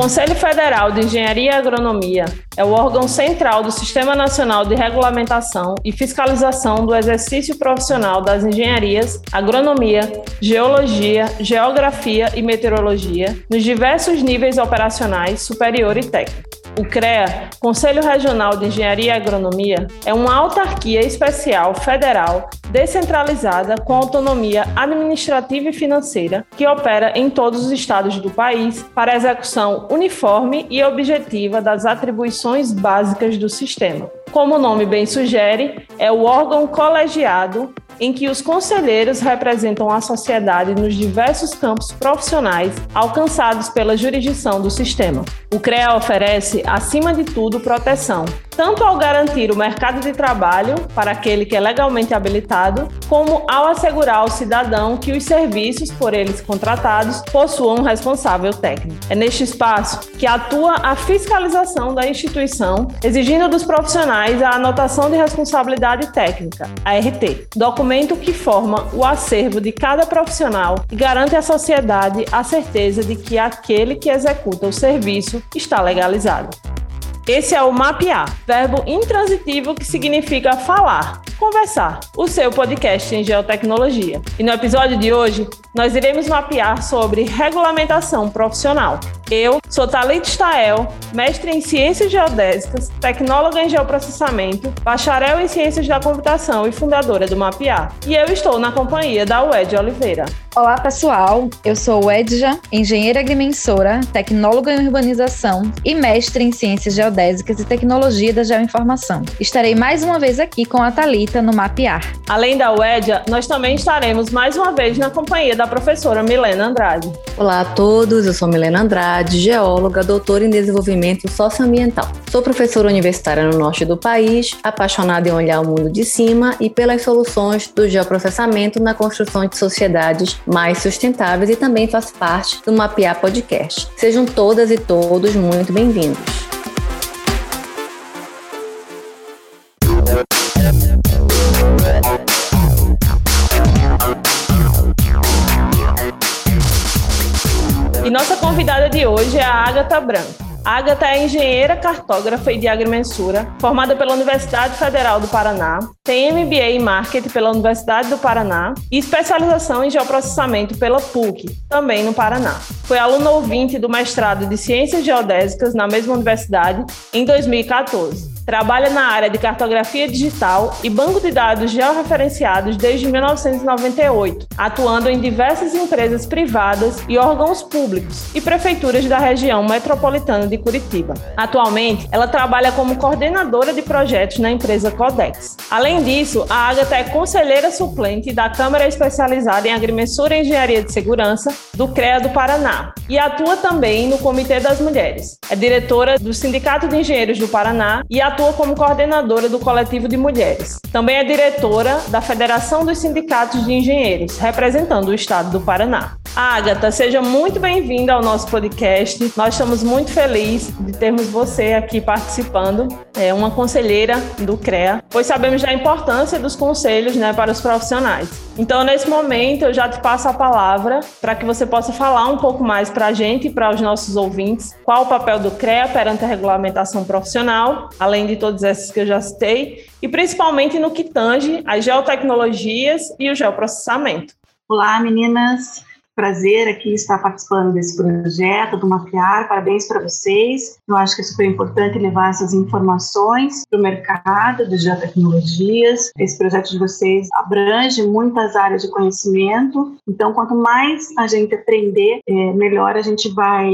Conselho Federal de Engenharia e Agronomia é o órgão central do Sistema Nacional de Regulamentação e Fiscalização do Exercício Profissional das Engenharias, Agronomia, Geologia, Geografia e Meteorologia, nos diversos níveis operacionais, superior e técnico. O CREA, Conselho Regional de Engenharia e Agronomia, é uma autarquia especial federal descentralizada com autonomia administrativa e financeira que opera em todos os estados do país para execução uniforme e objetiva das atribuições básicas do sistema. Como o nome bem sugere, é o órgão colegiado em que os conselheiros representam a sociedade nos diversos campos profissionais alcançados pela jurisdição do sistema. O CREA oferece, acima de tudo, proteção, tanto ao garantir o mercado de trabalho para aquele que é legalmente habilitado, como ao assegurar ao cidadão que os serviços por eles contratados possuam um responsável técnico. É neste espaço que atua a fiscalização da instituição, exigindo dos profissionais a anotação de responsabilidade técnica, a RT, documento que forma o acervo de cada profissional e garante à sociedade a certeza de que aquele que executa o serviço está legalizado. Esse é o mapear, verbo intransitivo que significa falar, conversar, o seu podcast em geotecnologia. E no episódio de hoje, nós iremos mapear sobre regulamentação profissional. Eu sou Thalita Stael, mestre em Ciências Geodésicas, tecnóloga em Geoprocessamento, bacharel em Ciências da Computação e fundadora do Mapear. E eu estou na companhia da UED Oliveira. Olá, pessoal. Eu sou Edja, engenheira agrimensora, tecnóloga em urbanização e mestre em Ciências Geodésicas e Tecnologia da Geoinformação. Estarei mais uma vez aqui com a Thalita no Mapear. Além da UEDA, nós também estaremos mais uma vez na companhia da professora Milena Andrade. Olá a todos, eu sou Milena Andrade, geóloga, doutora em desenvolvimento socioambiental. Sou professora universitária no norte do país, apaixonada em olhar o mundo de cima e pelas soluções do geoprocessamento na construção de sociedades mais sustentáveis e também faço parte do Mapear Podcast. Sejam todas e todos muito bem-vindos. E nossa convidada de hoje é a Agatha Branco. Agatha é engenheira, cartógrafa e de agrimensura, formada pela Universidade Federal do Paraná, tem MBA em Marketing pela Universidade do Paraná e especialização em geoprocessamento pela PUC, também no Paraná. Foi aluna ouvinte do mestrado de Ciências Geodésicas na mesma universidade em 2014. Trabalha na área de cartografia digital e banco de dados georreferenciados desde 1998, atuando em diversas empresas privadas e órgãos públicos e prefeituras da região metropolitana de Curitiba. Atualmente, ela trabalha como coordenadora de projetos na empresa Codex. Além disso, a Agatha é conselheira suplente da Câmara Especializada em Agrimensura e Engenharia de Segurança do CREA do Paraná e atua também no Comitê das Mulheres. É diretora do Sindicato de Engenheiros do Paraná e atua como coordenadora do Coletivo de Mulheres. Também é diretora da Federação dos Sindicatos de Engenheiros, representando o estado do Paraná. Agatha, seja muito bem-vinda ao nosso podcast. Nós estamos muito felizes de termos você aqui participando, é uma conselheira do CREA, pois sabemos da importância dos conselhos né, para os profissionais. Então, nesse momento, eu já te passo a palavra para que você possa falar um pouco mais para a gente e para os nossos ouvintes qual o papel do CREA perante a regulamentação profissional, além de todos esses que eu já citei, e principalmente no que tange as geotecnologias e o geoprocessamento. Olá, meninas prazer aqui estar participando desse projeto do Mapear. Parabéns para vocês. Eu acho que é super importante levar essas informações para o mercado de geotecnologias. Esse projeto de vocês abrange muitas áreas de conhecimento. Então, quanto mais a gente aprender, é, melhor a gente vai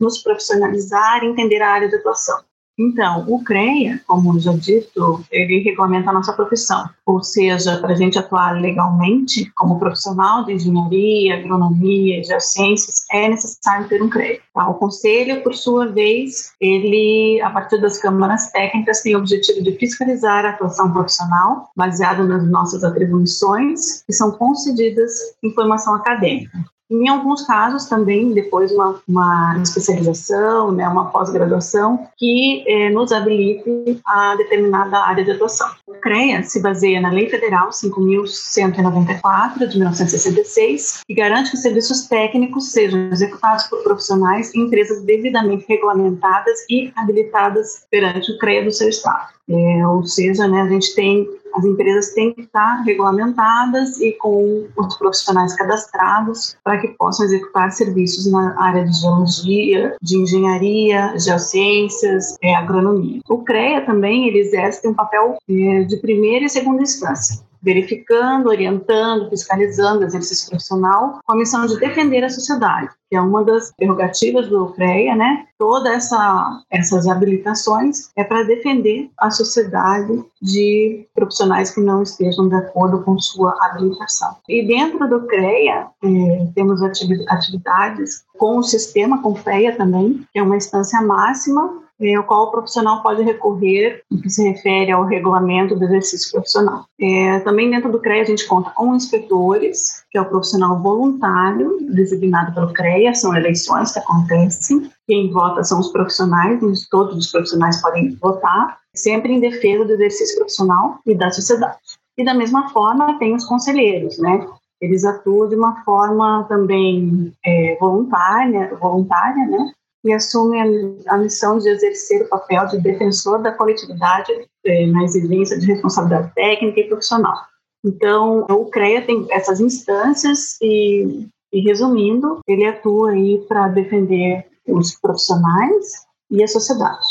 nos profissionalizar e entender a área de atuação. Então, o CREA, como já dito, ele regulamenta a nossa profissão, ou seja, para a gente atuar legalmente como profissional de engenharia, agronomia geociências, é necessário ter um CREA. Tá? O Conselho, por sua vez, ele, a partir das câmaras técnicas, tem o objetivo de fiscalizar a atuação profissional, baseado nas nossas atribuições, que são concedidas em formação acadêmica. Em alguns casos também, depois uma, uma especialização, né, uma pós-graduação que eh, nos habilite a determinada área de atuação. CREA se baseia na Lei Federal 5.194 de 1966, que garante que os serviços técnicos sejam executados por profissionais em empresas devidamente regulamentadas e habilitadas perante o CREA do seu estado. É, ou seja, né, a gente tem as empresas têm que estar regulamentadas e com os profissionais cadastrados para que possam executar serviços na área de geologia, de engenharia, geociências, é, agronomia. O CREA também ele exerce um papel é, de primeira e segunda instância verificando, orientando, fiscalizando o exercício profissional, com a missão de defender a sociedade, que é uma das prerrogativas do CREA, né? Todas essa, essas habilitações é para defender a sociedade de profissionais que não estejam de acordo com sua habilitação. E dentro do CREA, é, temos atividades com o sistema, com FEA também, que é uma instância máxima é, qual o profissional pode recorrer no que se refere ao regulamento do exercício profissional. É, também dentro do CREA a gente conta com inspetores, que é o profissional voluntário designado pelo CREA, são eleições que acontecem, quem vota são os profissionais, todos os profissionais podem votar, sempre em defesa do exercício profissional e da sociedade. E da mesma forma tem os conselheiros, né? Eles atuam de uma forma também é, voluntária, voluntária, né? E assume a, a, missão de exercer o papel de defensor da coletividade é, na exigência de responsabilidade técnica e profissional. Então, o CREA tem essas instâncias e, e resumindo, ele atua aí para defender os profissionais e a sociedade.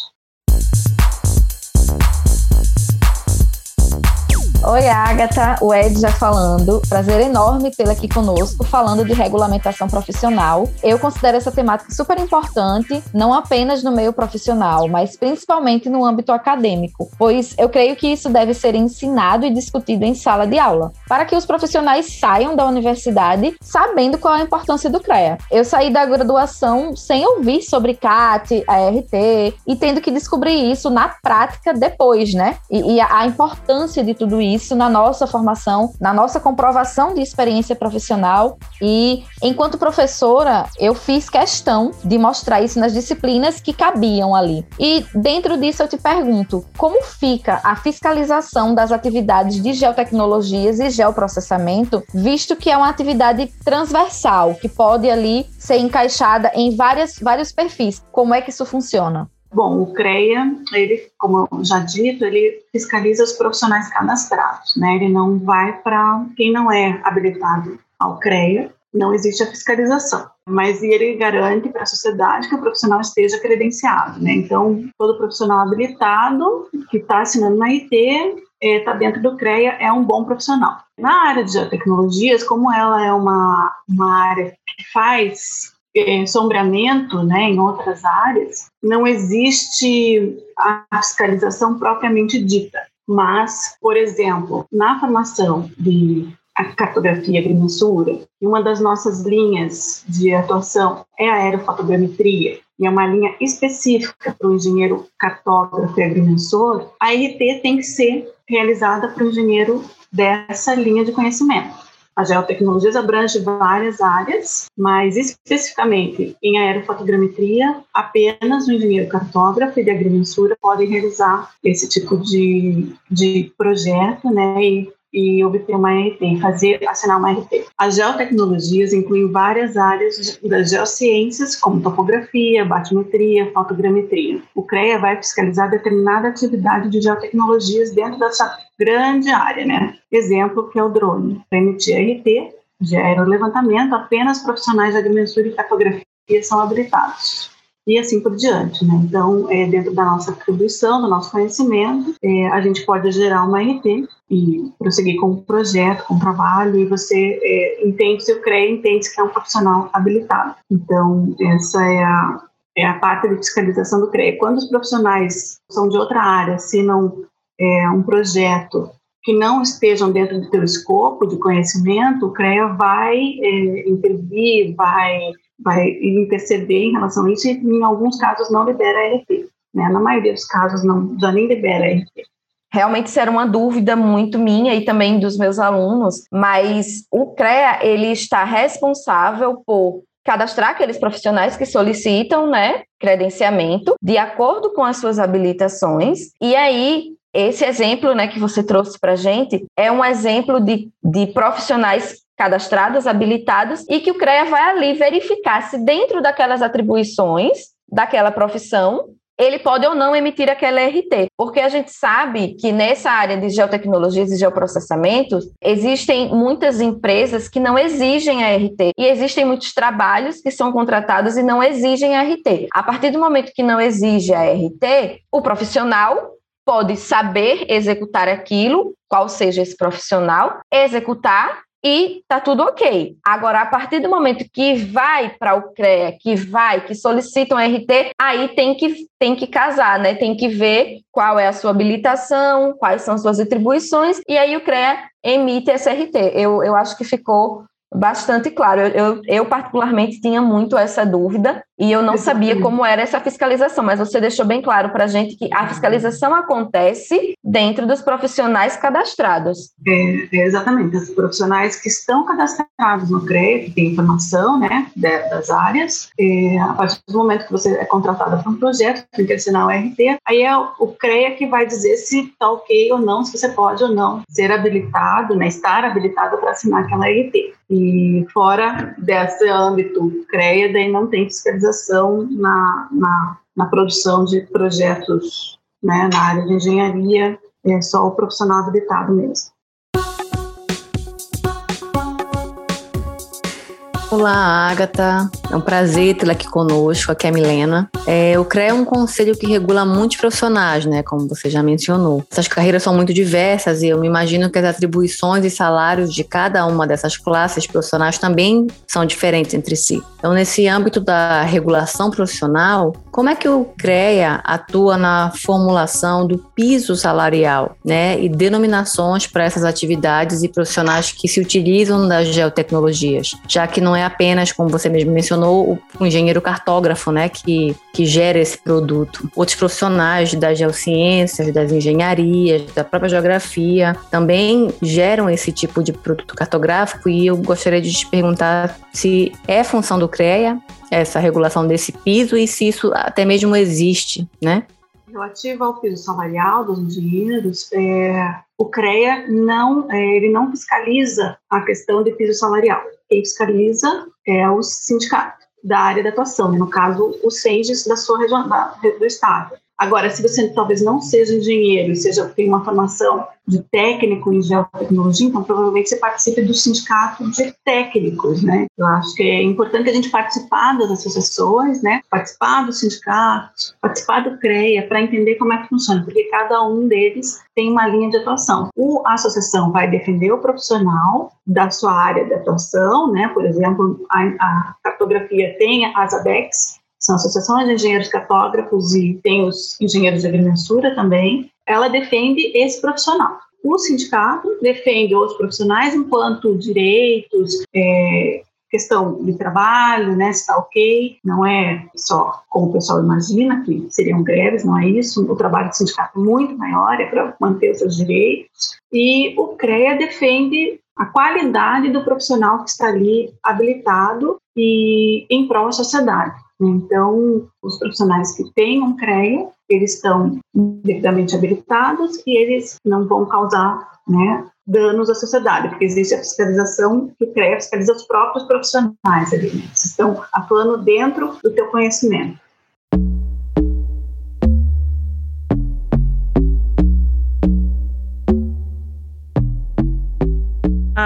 Oi, Agatha, o Ed já falando. Prazer enorme tê-la aqui conosco, falando de regulamentação profissional. Eu considero essa temática super importante, não apenas no meio profissional, mas principalmente no âmbito acadêmico, pois eu creio que isso deve ser ensinado e discutido em sala de aula, para que os profissionais saiam da universidade sabendo qual é a importância do CREA. Eu saí da graduação sem ouvir sobre CAT, ART, e tendo que descobrir isso na prática depois, né? E, e a importância de tudo isso isso na nossa formação, na nossa comprovação de experiência profissional. E, enquanto professora, eu fiz questão de mostrar isso nas disciplinas que cabiam ali. E, dentro disso, eu te pergunto: como fica a fiscalização das atividades de geotecnologias e geoprocessamento, visto que é uma atividade transversal, que pode ali ser encaixada em várias, vários perfis? Como é que isso funciona? Bom, o CREA, ele, como já dito, ele fiscaliza os profissionais cadastrados, né? Ele não vai para quem não é habilitado ao CREA, não existe a fiscalização. Mas ele garante para a sociedade que o profissional esteja credenciado, né? Então, todo profissional habilitado que está assinando uma IT está é, dentro do CREA é um bom profissional. Na área de tecnologias, como ela é uma, uma área que faz é, sombreamento né, em outras áreas, não existe a fiscalização propriamente dita. Mas, por exemplo, na formação de cartografia e agrimensura, uma das nossas linhas de atuação é a aerofotogrametria, e é uma linha específica para o engenheiro cartógrafo e agrimensor, a RT tem que ser realizada para o engenheiro dessa linha de conhecimento. A geotecnologias abrange várias áreas, mas especificamente em aerofotogrametria, apenas o engenheiro cartógrafo e de agrimensura podem realizar esse tipo de, de projeto, né, e e obter uma RT, fazer, assinar uma RT. As geotecnologias incluem várias áreas das geociências, como topografia, batimetria, fotogrametria. O CREA vai fiscalizar determinada atividade de geotecnologias dentro dessa grande área, né? Exemplo que é o drone. Para emitir RT de aerolevantamento, apenas profissionais de agrimensura e cartografia são habilitados e assim por diante. Né? Então, é, dentro da nossa atribuição, do nosso conhecimento, é, a gente pode gerar uma RT e prosseguir com o projeto, com o trabalho, e você é, entende, se o CREA entende que é um profissional habilitado. Então, essa é a, é a parte de fiscalização do CREA. Quando os profissionais são de outra área, assinam é, um projeto que não estejam dentro do teu escopo de conhecimento, o CREA vai é, intervir, vai vai interceder em relação a isso e, em alguns casos, não libera a RT. Né? Na maioria dos casos, não, já nem libera a RT. Realmente isso era uma dúvida muito minha e também dos meus alunos, mas o CREA ele está responsável por cadastrar aqueles profissionais que solicitam, né, credenciamento de acordo com as suas habilitações. E aí esse exemplo, né, que você trouxe para gente é um exemplo de, de profissionais cadastrados, habilitados e que o CREA vai ali verificar se dentro daquelas atribuições daquela profissão ele pode ou não emitir aquela RT, porque a gente sabe que nessa área de geotecnologias e geoprocessamentos existem muitas empresas que não exigem a RT e existem muitos trabalhos que são contratados e não exigem a RT. A partir do momento que não exige a RT, o profissional pode saber executar aquilo, qual seja esse profissional, executar e tá tudo ok. Agora, a partir do momento que vai para o CREA, que vai, que solicita um RT, aí tem que, tem que casar, né? Tem que ver qual é a sua habilitação, quais são suas atribuições, e aí o CREA emite esse RT. Eu, eu acho que ficou bastante claro. Eu, eu, particularmente, tinha muito essa dúvida e eu não sabia como era essa fiscalização, mas você deixou bem claro para a gente que a fiscalização acontece dentro dos profissionais cadastrados. É, é, exatamente, os profissionais que estão cadastrados no CREA, que tem informação né, das áreas, é, a partir do momento que você é contratado para um projeto, tem que assinar o RT, aí é o CREA que vai dizer se está ok ou não, se você pode ou não ser habilitado, né, estar habilitado para assinar aquela RT. E fora desse âmbito CREA, daí não tem fiscalização na, na, na produção de projetos né, na área de engenharia, é só o profissional habilitado mesmo. Olá, Agatha. É um prazer tê-la aqui conosco. Aqui é a Milena. É, o CREA é um conselho que regula muitos profissionais, né? Como você já mencionou. Essas carreiras são muito diversas e eu me imagino que as atribuições e salários de cada uma dessas classes profissionais também são diferentes entre si. Então, nesse âmbito da regulação profissional, como é que o CREA atua na formulação do piso salarial, né? E denominações para essas atividades e profissionais que se utilizam das geotecnologias, já que não é apenas, como você mesmo mencionou, o engenheiro cartógrafo, né, que, que gera esse produto. Outros profissionais das geociências, das engenharias, da própria geografia, também geram esse tipo de produto cartográfico e eu gostaria de te perguntar se é função do CREA essa regulação desse piso e se isso até mesmo existe, né? Relativo ao piso salarial dos engenheiros, é, o CREA não, é, ele não fiscaliza a questão de piso salarial. Quem fiscaliza é o sindicato da área de atuação, né? no caso, o SENGES da sua região, da, do estado. Agora, se você talvez não seja engenheiro, seja tem uma formação de técnico em geotecnologia, então provavelmente você participe do sindicato de técnicos, né? Eu acho que é importante a gente participar das associações, né? Participar dos sindicatos, participar do CREA para entender como é que funciona, porque cada um deles tem uma linha de atuação. O, a associação vai defender o profissional da sua área de atuação, né? Por exemplo, a, a cartografia tem as ABECs, são associações de engenheiros cartógrafos e tem os engenheiros de agrimensura também, ela defende esse profissional. O sindicato defende outros profissionais enquanto direitos, é, questão de trabalho, né, está ok, não é só como o pessoal imagina que seriam greves, não é isso, o trabalho do sindicato é muito maior, é para manter os seus direitos, e o CREA defende a qualidade do profissional que está ali habilitado e em prol da sociedade. Então, os profissionais que têm um CREA, eles estão devidamente habilitados e eles não vão causar né, danos à sociedade, porque existe a fiscalização que o CREA fiscaliza os próprios profissionais ali, né? Eles estão atuando dentro do teu conhecimento.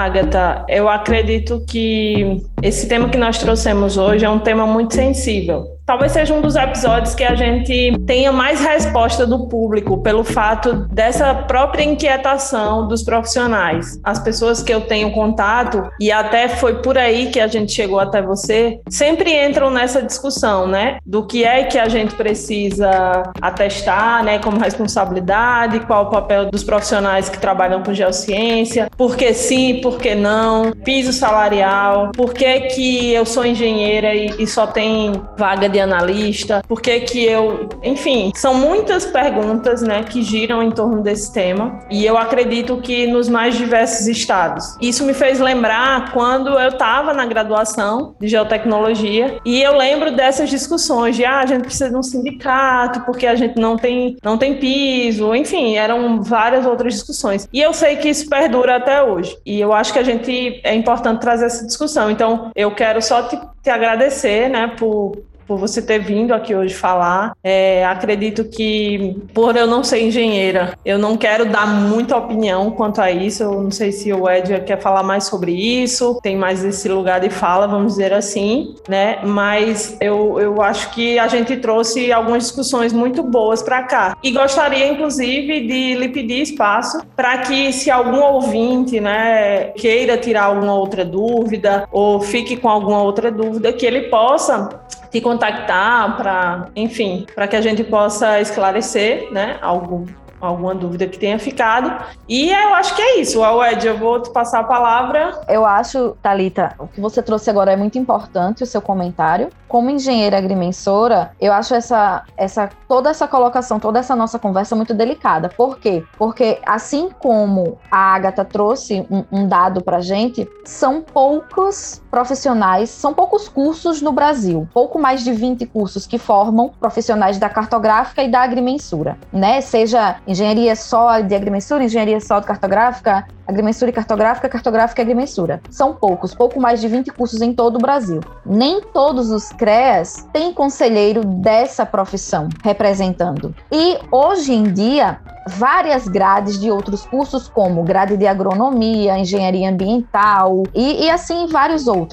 Agatha, eu acredito que esse tema que nós trouxemos hoje é um tema muito sensível talvez seja um dos episódios que a gente tenha mais resposta do público pelo fato dessa própria inquietação dos profissionais. As pessoas que eu tenho contato, e até foi por aí que a gente chegou até você, sempre entram nessa discussão, né? Do que é que a gente precisa atestar, né, como responsabilidade, qual o papel dos profissionais que trabalham com geociência, por que sim, por que não, piso salarial, por que que eu sou engenheira e, e só tem vaga de de analista? Por que que eu, enfim, são muitas perguntas, né, que giram em torno desse tema e eu acredito que nos mais diversos estados. Isso me fez lembrar quando eu estava na graduação de geotecnologia e eu lembro dessas discussões de ah, a gente precisa de um sindicato porque a gente não tem não tem piso, enfim, eram várias outras discussões. E eu sei que isso perdura até hoje. E eu acho que a gente é importante trazer essa discussão. Então, eu quero só te, te agradecer, né, por por você ter vindo aqui hoje falar. É, acredito que, por eu não ser engenheira, eu não quero dar muita opinião quanto a isso. Eu não sei se o Ed quer falar mais sobre isso, tem mais esse lugar de fala, vamos dizer assim, né? Mas eu, eu acho que a gente trouxe algumas discussões muito boas para cá. E gostaria, inclusive, de lhe pedir espaço para que, se algum ouvinte, né, queira tirar alguma outra dúvida ou fique com alguma outra dúvida, que ele possa te contactar para, enfim, para que a gente possa esclarecer, né, algo alguma dúvida que tenha ficado. E eu acho que é isso. Ed, eu vou te passar a palavra. Eu acho, Talita, o que você trouxe agora é muito importante, o seu comentário. Como engenheira agrimensora, eu acho essa, essa toda essa colocação, toda essa nossa conversa muito delicada. Por quê? Porque assim como a Agatha trouxe um, um dado para gente, são poucos profissionais, são poucos cursos no Brasil, pouco mais de 20 cursos que formam profissionais da cartográfica e da agrimensura, né? Seja engenharia só de agrimensura, engenharia só de cartográfica, agrimensura e cartográfica, cartográfica e agrimensura. São poucos, pouco mais de 20 cursos em todo o Brasil. Nem todos os CREAS têm conselheiro dessa profissão representando. E hoje em dia, várias grades de outros cursos, como grade de agronomia, engenharia ambiental e, e, assim vários outros,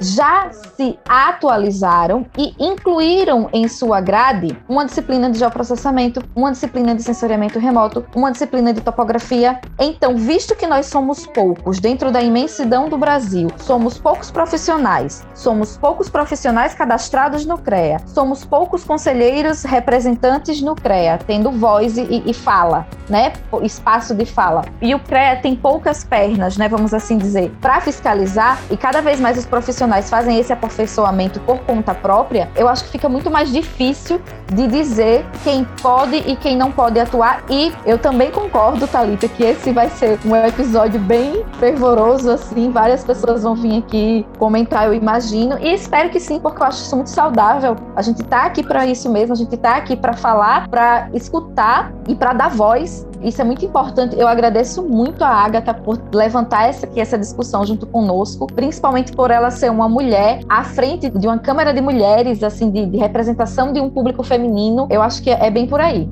já se atualizaram e incluíram em sua grade uma disciplina de geoprocessamento, uma disciplina de sensoriamento remoto, uma disciplina de topografia. Então, visto que nós somos poucos dentro da imensidão do Brasil, somos poucos profissionais, somos poucos profissionais cadastrados no CREA, somos poucos conselheiros representantes no CREA, tendo voz e, e fala fala, né? Espaço de fala. E o CREA tem poucas pernas, né? Vamos assim dizer, para fiscalizar e cada vez mais os profissionais fazem esse aperfeiçoamento por conta própria, eu acho que fica muito mais difícil de dizer quem pode e quem não pode atuar. E eu também concordo, Thalita, que esse vai ser um episódio bem fervoroso, assim. Várias pessoas vão vir aqui comentar, eu imagino. E espero que sim, porque eu acho isso muito saudável. A gente tá aqui para isso mesmo, a gente tá aqui para falar, para escutar e para dar voz. Isso é muito importante. Eu agradeço muito a Agatha por levantar essa, aqui, essa discussão junto conosco, principalmente por ela ser uma mulher à frente de uma Câmara de Mulheres, assim, de, de representação de um público feminino. Eu acho que é, bem por aí.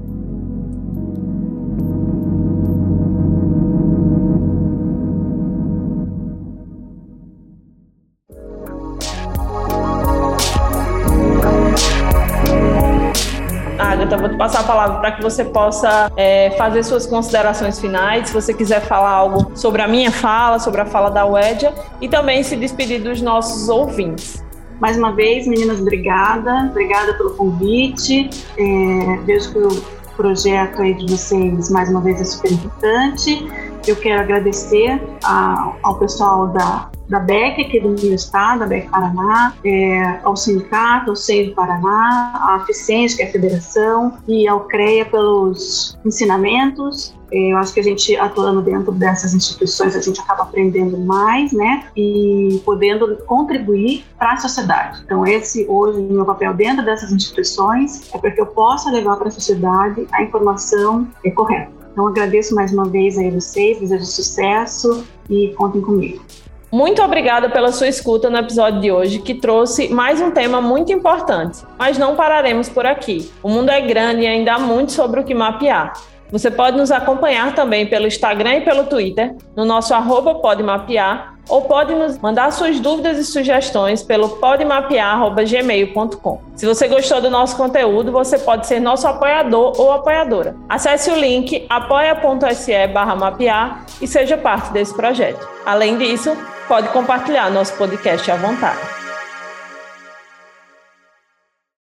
Palavra para que você possa é, fazer suas considerações finais, se você quiser falar algo sobre a minha fala, sobre a fala da Wedia e também se despedir dos nossos ouvintes. Mais uma vez, meninas, obrigada. Obrigada pelo convite. É, vejo que o projeto aí de vocês, mais uma vez, é super importante. Eu quero agradecer a, ao pessoal da da BEC, aqui do meu estado, da BEC Paraná, é, ao sindicato, ao SEI do Paraná, à FICENS, que é a federação, e ao CREA pelos ensinamentos. É, eu acho que a gente atuando dentro dessas instituições, a gente acaba aprendendo mais, né? E podendo contribuir para a sociedade. Então, esse hoje, meu papel dentro dessas instituições é para que eu possa levar para a sociedade a informação é, correta. Então, agradeço mais uma vez a vocês, desejo sucesso e contem comigo. Muito obrigada pela sua escuta no episódio de hoje, que trouxe mais um tema muito importante. Mas não pararemos por aqui. O mundo é grande e ainda há muito sobre o que mapear. Você pode nos acompanhar também pelo Instagram e pelo Twitter, no nosso arroba podemapear, ou pode nos mandar suas dúvidas e sugestões pelo podemapear.gmail.com. Se você gostou do nosso conteúdo, você pode ser nosso apoiador ou apoiadora. Acesse o link apoia.se mapear e seja parte desse projeto. Além disso, pode compartilhar nosso podcast à vontade.